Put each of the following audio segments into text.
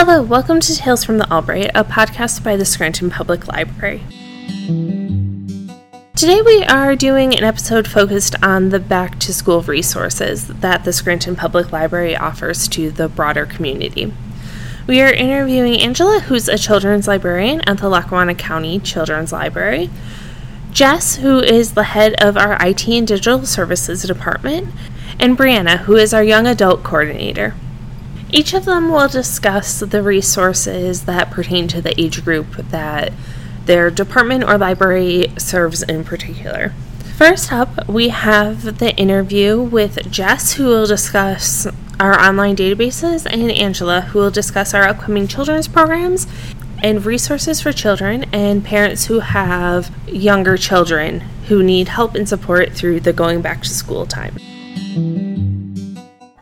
Hello, welcome to Tales from the Albright, a podcast by the Scranton Public Library. Today we are doing an episode focused on the back to school resources that the Scranton Public Library offers to the broader community. We are interviewing Angela, who's a children's librarian at the Lackawanna County Children's Library, Jess, who is the head of our IT and Digital Services Department, and Brianna, who is our young adult coordinator. Each of them will discuss the resources that pertain to the age group that their department or library serves in particular. First up, we have the interview with Jess, who will discuss our online databases, and Angela, who will discuss our upcoming children's programs and resources for children and parents who have younger children who need help and support through the going back to school time.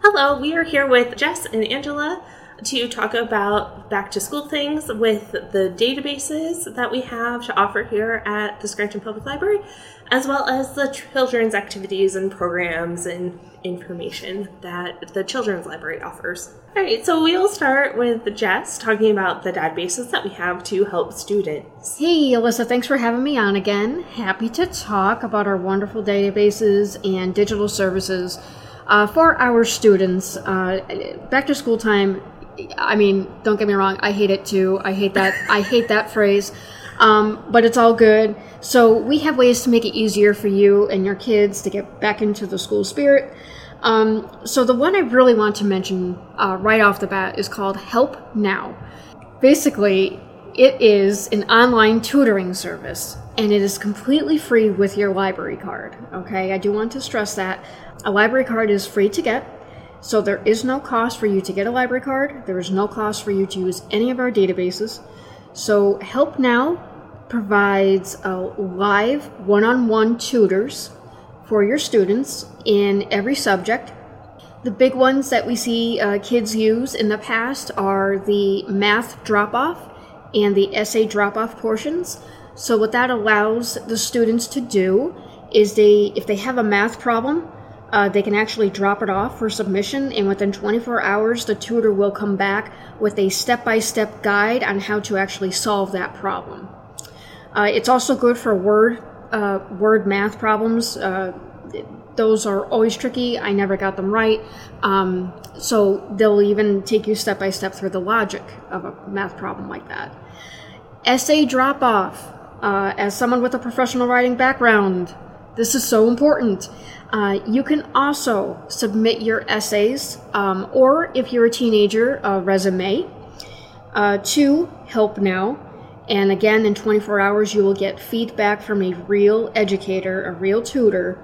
Hello, we are here with Jess and Angela to talk about back to school things with the databases that we have to offer here at the Scranton Public Library, as well as the children's activities and programs and information that the Children's Library offers. All right, so we'll start with Jess talking about the databases that we have to help students. Hey, Alyssa, thanks for having me on again. Happy to talk about our wonderful databases and digital services uh, for our students. Uh, back to school time I mean, don't get me wrong, I hate it too. I hate that. I hate that phrase. Um, but it's all good. So we have ways to make it easier for you and your kids to get back into the school spirit. Um, so the one I really want to mention uh, right off the bat is called Help Now. Basically, it is an online tutoring service, and it is completely free with your library card. Okay, I do want to stress that a library card is free to get so there is no cost for you to get a library card. There is no cost for you to use any of our databases. So Help Now provides a live one-on-one tutors for your students in every subject. The big ones that we see uh, kids use in the past are the math drop-off and the essay drop-off portions. So what that allows the students to do is they, if they have a math problem, uh, they can actually drop it off for submission, and within 24 hours, the tutor will come back with a step by step guide on how to actually solve that problem. Uh, it's also good for word, uh, word math problems. Uh, those are always tricky. I never got them right. Um, so they'll even take you step by step through the logic of a math problem like that. Essay drop off. Uh, as someone with a professional writing background, this is so important. Uh, you can also submit your essays, um, or if you're a teenager, a resume, uh, to Help Now. And again, in 24 hours, you will get feedback from a real educator, a real tutor,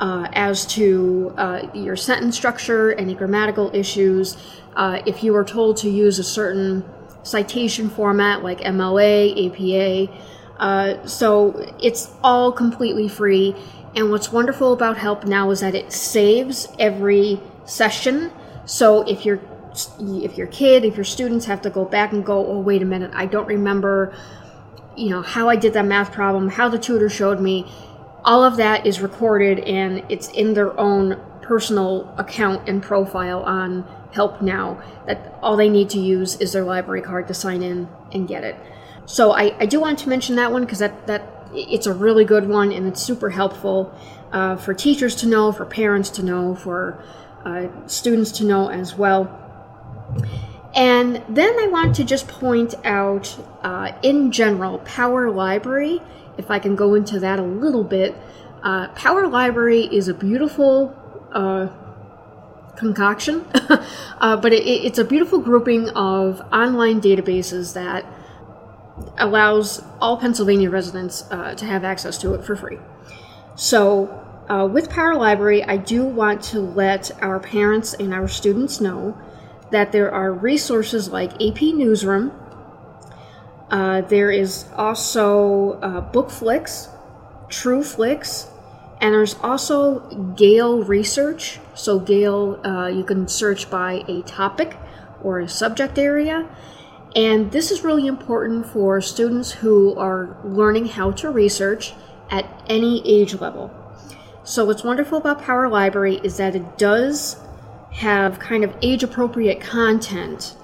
uh, as to uh, your sentence structure, any grammatical issues. Uh, if you are told to use a certain citation format like MLA, APA, uh, so it's all completely free and what's wonderful about Help Now is that it saves every session. So if your if your kid, if your students have to go back and go, oh wait a minute, I don't remember, you know, how I did that math problem, how the tutor showed me, all of that is recorded and it's in their own personal account and profile on Help Now. That all they need to use is their library card to sign in and get it. So I, I do want to mention that one because that, that it's a really good one and it's super helpful uh, for teachers to know, for parents to know, for uh, students to know as well. And then I want to just point out, uh, in general, Power Library, if I can go into that a little bit. Uh, Power Library is a beautiful uh, concoction, uh, but it, it's a beautiful grouping of online databases that allows all Pennsylvania residents uh, to have access to it for free. So, uh, with Power Library, I do want to let our parents and our students know that there are resources like AP Newsroom. Uh, there is also uh, BookFlix, TrueFlix, and there's also Gale Research. So, Gale, uh, you can search by a topic or a subject area and this is really important for students who are learning how to research at any age level. So, what's wonderful about Power Library is that it does have kind of age appropriate content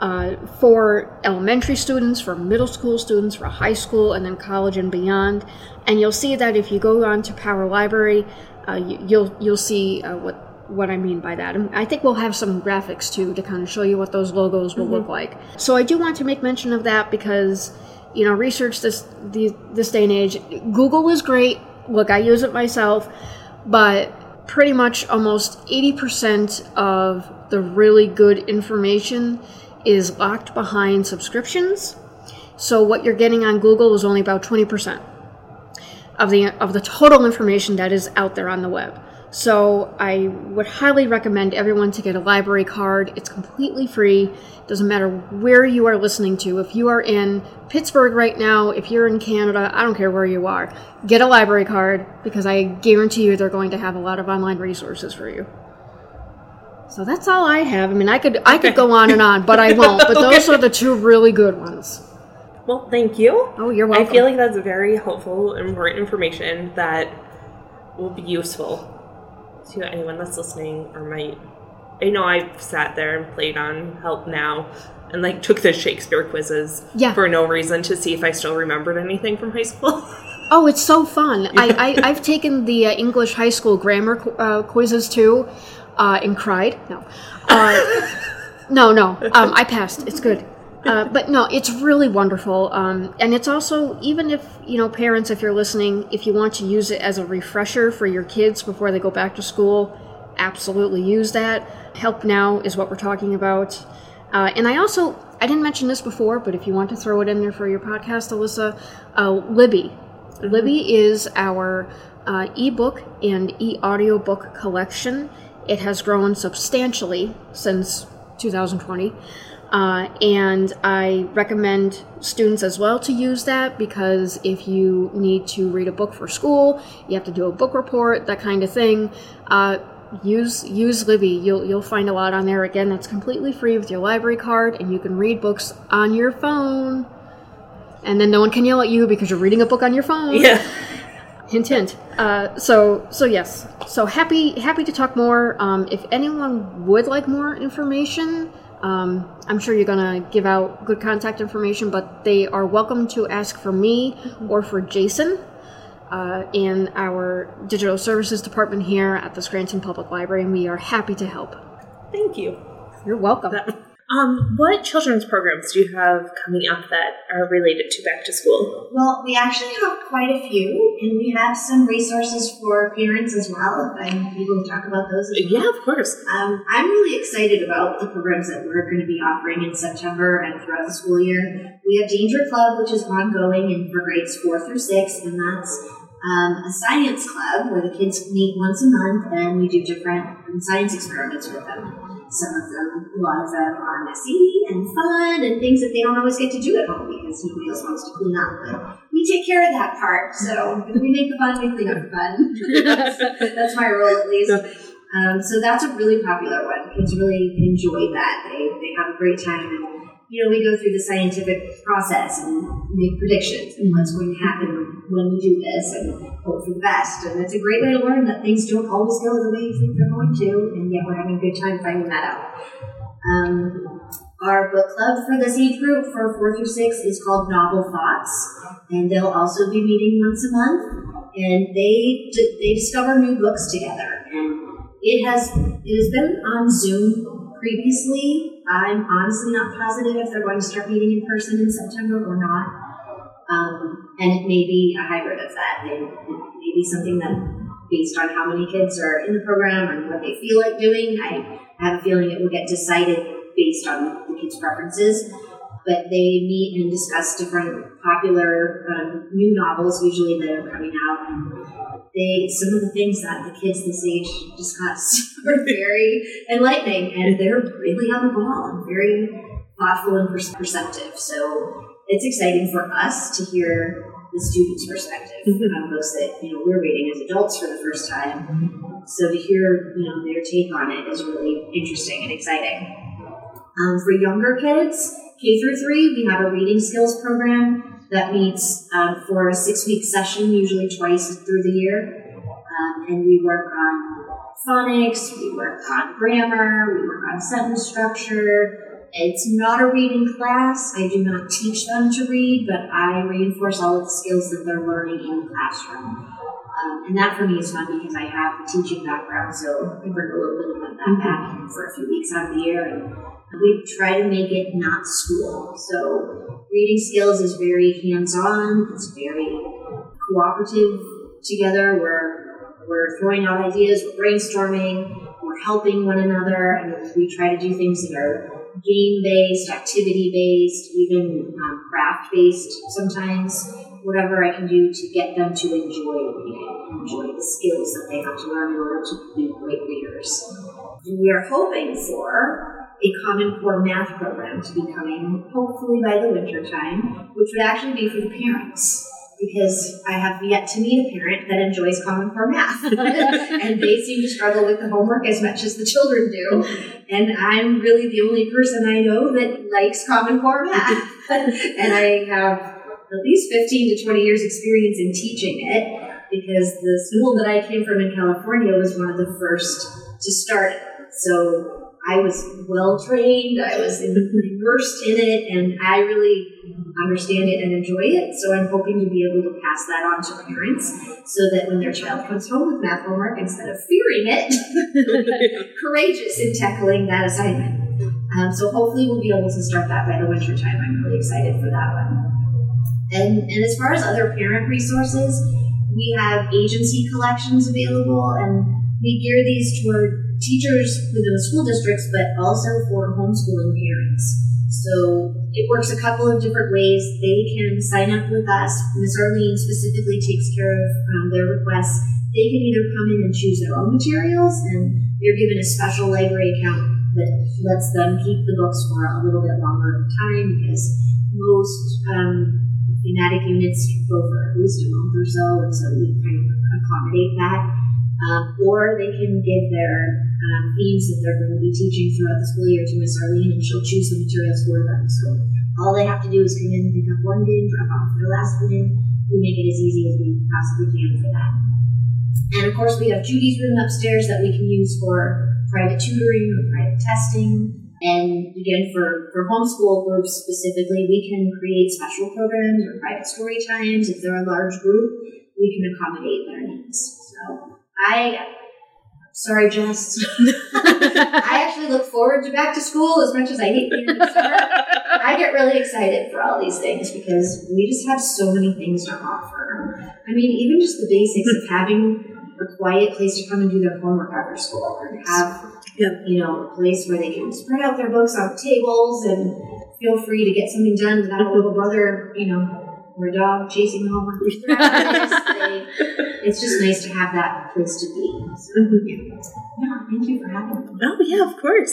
uh, for elementary students, for middle school students, for high school, and then college and beyond. And you'll see that if you go on to Power Library, uh, you, you'll you'll see uh, what what I mean by that. And I think we'll have some graphics too to kind of show you what those logos will look mm-hmm. like. So I do want to make mention of that because you know research this the, this day and age. Google is great. Look, I use it myself, but pretty much almost 80% of the really good information is locked behind subscriptions. So what you're getting on Google is only about 20% of the of the total information that is out there on the web. So I would highly recommend everyone to get a library card. It's completely free. It Doesn't matter where you are listening to. If you are in Pittsburgh right now, if you're in Canada, I don't care where you are. Get a library card because I guarantee you they're going to have a lot of online resources for you. So that's all I have. I mean, I could I could go on and on, but I won't. But those are the two really good ones. Well, thank you. Oh, you're welcome. I feel like that's very helpful and important information that will be useful to anyone that's listening or might. I know I've sat there and played on Help Now and like took the Shakespeare quizzes Yeah. for no reason to see if I still remembered anything from high school. Oh, it's so fun. I, I, I've taken the uh, English high school grammar qu- uh, quizzes too uh, and cried. No. Uh, no, no. Um, I passed. It's good. Uh, but no, it's really wonderful. Um, and it's also, even if, you know, parents, if you're listening, if you want to use it as a refresher for your kids before they go back to school, absolutely use that. Help Now is what we're talking about. Uh, and I also, I didn't mention this before, but if you want to throw it in there for your podcast, Alyssa, uh, Libby. Libby is our uh, ebook and e audiobook collection. It has grown substantially since 2020. Uh, and I recommend students as well to use that because if you need to read a book for school, you have to do a book report, that kind of thing. Uh, use use Libby. You'll you'll find a lot on there. Again, that's completely free with your library card, and you can read books on your phone. And then no one can yell at you because you're reading a book on your phone. yeah. Hint, hint. Uh, so, so yes. So happy, happy to talk more. Um, if anyone would like more information, um, I'm sure you're gonna give out good contact information, but they are welcome to ask for me or for Jason uh, in our digital services department here at the Scranton Public Library, and we are happy to help. Thank you. You're welcome. Um, what children's programs do you have coming up that are related to back to school? Well, we actually have quite a few, and we have some resources for parents as well. If I'm able to talk about those as well. Yeah, of course. Um, I'm really excited about the programs that we're going to be offering in September and throughout the school year. We have Danger Club, which is ongoing and for grades four through six, and that's um, a science club where the kids meet once a month and we do different um, science experiments with them. Some of them, a lot of them are messy and fun and things that they don't always get to do at home because nobody else wants to clean up. But we take care of that part. So if we make the fun, we clean up the fun. that's, that's my role at least. Um, so that's a really popular one. Kids really enjoy that. They, they have a great time. And, you know, we go through the scientific process and make predictions and what's going to happen when we do this and hope for the best. And it's a great way to learn that things don't always go the way you think they're going to, and yet we're having a good time finding that out. Um, our book club for this age group for four through six is called Novel Thoughts, and they'll also be meeting once a month. And they they discover new books together, and it has it has been on Zoom previously. I'm honestly not positive if they're going to start meeting in person in September or not. Um, and it may be a hybrid of that. It, may be something that, based on how many kids are in the program and what they feel like doing, I have a feeling it will get decided based on the kids' preferences. But they meet and discuss different popular um, new novels, usually that are coming out. They some of the things that the kids this age discuss are very enlightening, and they're really on the ball and very thoughtful and perceptive. So it's exciting for us to hear the students' perspective on books that you know we're reading as adults for the first time. So to hear you know their take on it is really interesting and exciting. Um, for younger kids, K through three, we have a reading skills program that meets um, for a six-week session, usually twice through the year, um, and we work on phonics, we work on grammar, we work on sentence structure, it's not a reading class. I do not teach them to read, but I reinforce all of the skills that they're learning in the classroom. Um, and that for me is fun because I have the teaching background, so I bring a little bit of that back in for a few weeks out of the year. And we try to make it not school. So reading skills is very hands-on. It's very cooperative together. We're we're throwing out ideas. We're brainstorming. We're helping one another, and we try to do things that are game based, activity based, even um, craft based sometimes. Whatever I can do to get them to enjoy reading, enjoy the skills that they have to learn in order to be great readers. We are hoping for a Common Core math program to be coming, hopefully by the winter time, which would actually be for the parents because I have yet to meet a parent that enjoys Common Core math. and they seem to struggle with the homework as much as the children do. And I'm really the only person I know that likes Common Core math. and I have at least 15 to 20 years experience in teaching it because the school that I came from in California was one of the first to start it. So I was well trained, I was immersed in it, and I really understand it and enjoy it. So I'm hoping to be able to pass that on to parents so that when their child comes home with math homework, instead of fearing it, courageous in tackling that assignment. Um, so hopefully we'll be able to start that by the winter time. I'm really excited for that one. And, and as far as other parent resources, we have agency collections available and we gear these toward teachers within the school districts, but also for homeschooling parents. So it works a couple of different ways. They can sign up with us. Ms. Arlene specifically takes care of um, their requests. They can either come in and choose their own materials, and they're given a special library account that lets them keep the books for a little bit longer time because most um, thematic units go for at least a month or so, and so we kind of accommodate that. Um, or they can give their um, themes that they're going to be teaching throughout the school year to Miss Arlene, and she'll choose the materials for them. So all they have to do is come in, pick up one bin, drop off their last bin. We make it as easy as we possibly can for that. And of course, we have Judy's room upstairs that we can use for private tutoring or private testing. And again, for, for homeschool groups specifically, we can create special programs or private story times. If they're a large group, we can accommodate their needs. So I, sorry, Jess. I actually look forward to back to school as much as I hate being in the summer. I get really excited for all these things because we just have so many things to offer. I mean, even just the basics of having a quiet place to come and do their homework after school, or have, Yep. you know, a place where they can spread out their books on tables and feel free to get something done without a little brother, you know, or a dog chasing the homework. It's just, they- it's just nice to have that place to be. So, yeah. yeah, thank you for having me. Oh, yeah, of course.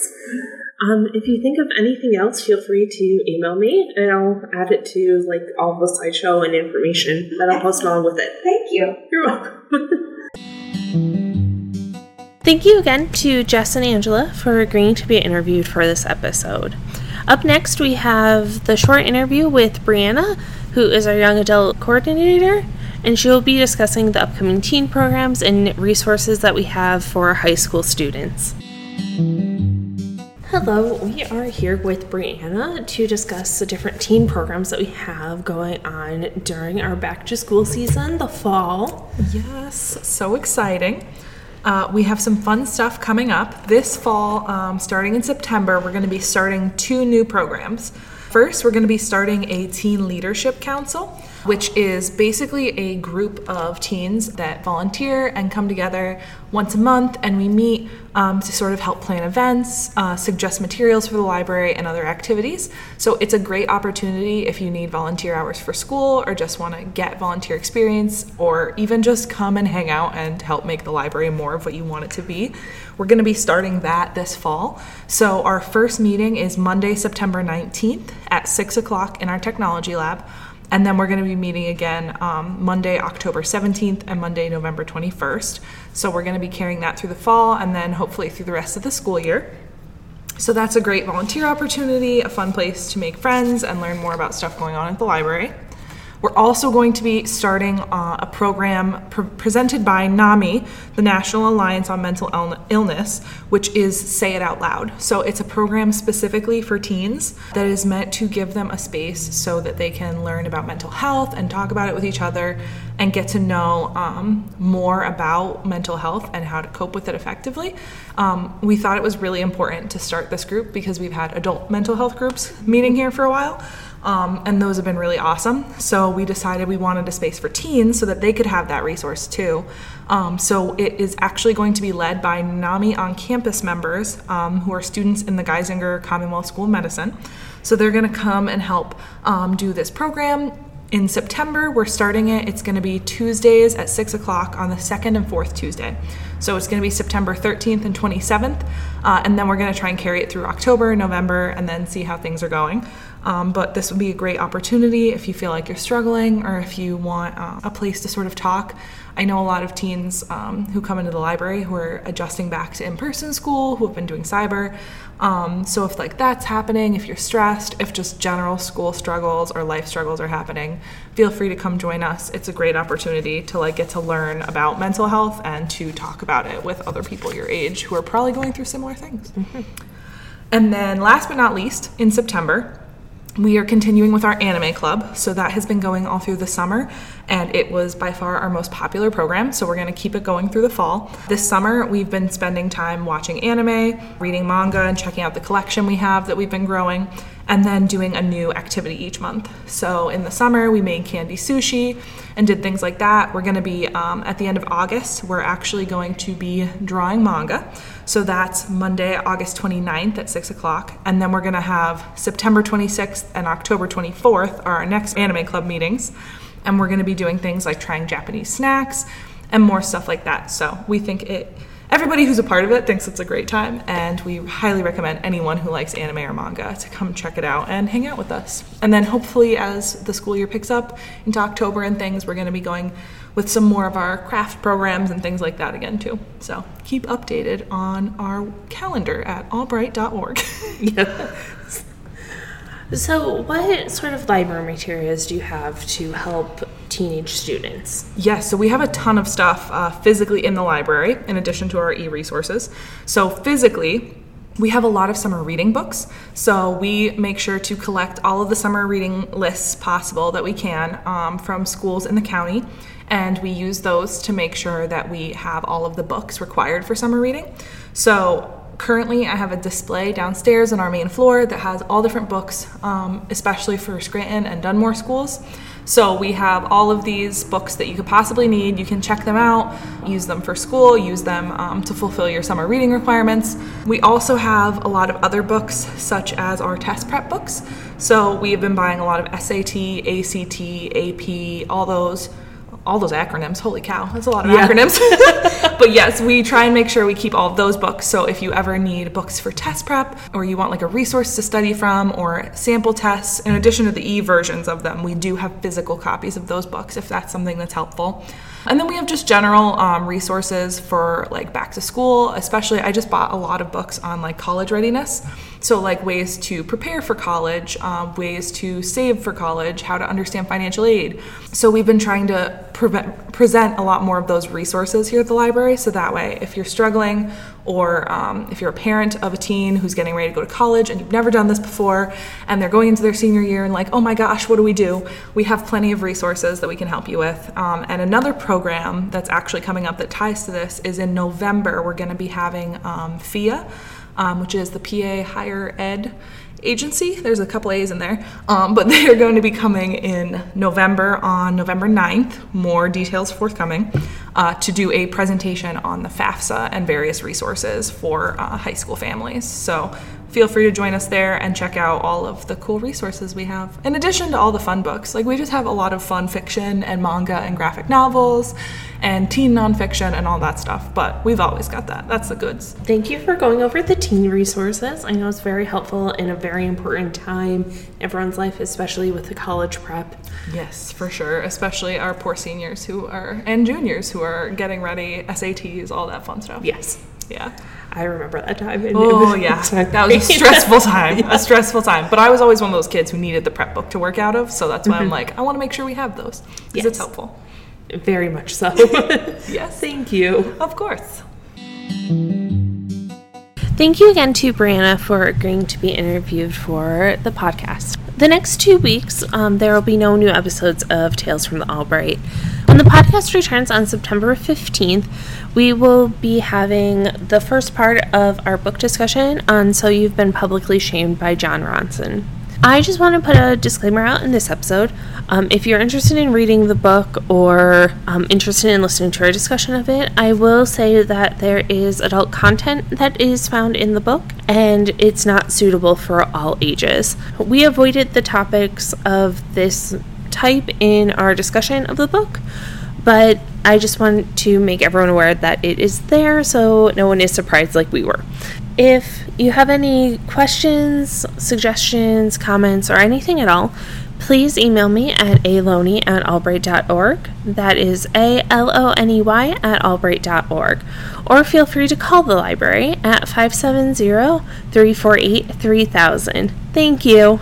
Um, if you think of anything else, feel free to email me and I'll add it to like all the slideshow and information that I'll post along with it. Thank you. You're welcome. Thank you again to Jess and Angela for agreeing to be interviewed for this episode. Up next, we have the short interview with Brianna, who is our young adult coordinator, and she will be discussing the upcoming teen programs and resources that we have for high school students. Hello, we are here with Brianna to discuss the different teen programs that we have going on during our back to school season, the fall. Yes, so exciting. Uh, we have some fun stuff coming up. This fall, um, starting in September, we're going to be starting two new programs. First, we're going to be starting a Teen Leadership Council, which is basically a group of teens that volunteer and come together once a month, and we meet um, to sort of help plan events, uh, suggest materials for the library, and other activities. So it's a great opportunity if you need volunteer hours for school or just want to get volunteer experience or even just come and hang out and help make the library more of what you want it to be. We're going to be starting that this fall. So our first meeting is Monday, September 19th at 6 o'clock in our technology lab. And then we're going to be meeting again um, Monday, October 17th and Monday, November 21st. So we're going to be carrying that through the fall and then hopefully through the rest of the school year. So that's a great volunteer opportunity, a fun place to make friends and learn more about stuff going on at the library. We're also going to be starting uh, a program pr- presented by NAMI, the National Alliance on Mental Ill- Illness, which is Say It Out Loud. So it's a program specifically for teens that is meant to give them a space so that they can learn about mental health and talk about it with each other and get to know um, more about mental health and how to cope with it effectively. Um, we thought it was really important to start this group because we've had adult mental health groups meeting here for a while. Um, and those have been really awesome. So we decided we wanted a space for teens so that they could have that resource too. Um, so it is actually going to be led by NAMI on campus members um, who are students in the Geisinger Commonwealth School of Medicine. So they're going to come and help um, do this program. In September, we're starting it. It's going to be Tuesdays at 6 o'clock on the second and fourth Tuesday. So it's going to be September 13th and 27th. Uh, and then we're going to try and carry it through October, November, and then see how things are going. Um, but this would be a great opportunity if you feel like you're struggling or if you want uh, a place to sort of talk. I know a lot of teens um, who come into the library who are adjusting back to in-person school, who have been doing cyber. Um, so if like that's happening, if you're stressed, if just general school struggles or life struggles are happening, feel free to come join us. It's a great opportunity to like get to learn about mental health and to talk about it with other people your age who are probably going through similar things. Mm-hmm. And then last but not least, in September, we are continuing with our anime club. So that has been going all through the summer and it was by far our most popular program. So we're going to keep it going through the fall. This summer, we've been spending time watching anime, reading manga, and checking out the collection we have that we've been growing, and then doing a new activity each month. So in the summer, we made candy sushi and did things like that. We're going to be um, at the end of August, we're actually going to be drawing manga. So that's Monday, August 29th at 6 o'clock. And then we're going to have September 26th and October 24th are our next anime club meetings. And we're going to be doing things like trying Japanese snacks and more stuff like that. So we think it. Everybody who's a part of it thinks it's a great time, and we highly recommend anyone who likes anime or manga to come check it out and hang out with us. And then, hopefully, as the school year picks up into October and things, we're going to be going with some more of our craft programs and things like that again too. So keep updated on our calendar at albright.org. yeah. So, what sort of library materials do you have to help teenage students? Yes, so we have a ton of stuff uh, physically in the library in addition to our e resources. So, physically, we have a lot of summer reading books, so we make sure to collect all of the summer reading lists possible that we can um, from schools in the county, and we use those to make sure that we have all of the books required for summer reading. So currently I have a display downstairs on our main floor that has all different books, um, especially for Scranton and Dunmore schools. So we have all of these books that you could possibly need. You can check them out, use them for school, use them um, to fulfill your summer reading requirements. We also have a lot of other books, such as our test prep books. So we have been buying a lot of SAT, ACT, AP, all those all those acronyms. Holy cow, that's a lot of yeah. acronyms. but yes, we try and make sure we keep all of those books. So if you ever need books for test prep or you want like a resource to study from or sample tests, in addition to the e versions of them, we do have physical copies of those books if that's something that's helpful. And then we have just general um, resources for like back to school, especially I just bought a lot of books on like college readiness. So, like ways to prepare for college, um, ways to save for college, how to understand financial aid. So, we've been trying to present a lot more of those resources here at the library. So, that way, if you're struggling or um, if you're a parent of a teen who's getting ready to go to college and you've never done this before and they're going into their senior year and like, oh my gosh, what do we do? We have plenty of resources that we can help you with. Um, and another program that's actually coming up that ties to this is in November, we're going to be having um, PHEAA um, which is the PA Higher Ed Agency. There's a couple A's in there, um, but they are going to be coming in November on November 9th. More details forthcoming uh, to do a presentation on the FAFSA and various resources for uh, high school families. So feel free to join us there and check out all of the cool resources we have. In addition to all the fun books, like we just have a lot of fun fiction and manga and graphic novels and teen nonfiction and all that stuff. But we've always got that. That's the goods. Thank you for going over the teen resources. I know it's very helpful in a very important time in everyone's life, especially with the college prep. Yes, for sure. Especially our poor seniors who are and juniors who are getting ready, SATs, all that fun stuff. Yes. Yeah. I remember that time. and Oh was yeah, that was a stressful time. A stressful time. But I was always one of those kids who needed the prep book to work out of, so that's why I'm mm-hmm. like, I want to make sure we have those because it's helpful. Very much so. Yes, Thank you. of course. Thank you again to Brianna for agreeing to be interviewed for the podcast. The next two weeks, um, there will be no new episodes of Tales from the Albright. When the podcast returns on September 15th, we will be having the first part of our book discussion on So You've Been Publicly Shamed by Jon Ronson. I just want to put a disclaimer out in this episode. Um, if you're interested in reading the book or um, interested in listening to our discussion of it, I will say that there is adult content that is found in the book and it's not suitable for all ages. We avoided the topics of this type in our discussion of the book, but I just want to make everyone aware that it is there so no one is surprised like we were. If you have any questions, suggestions, comments, or anything at all, please email me at aloney at albright.org. That is A L O N E Y at albright.org. Or feel free to call the library at 570 348 3000. Thank you.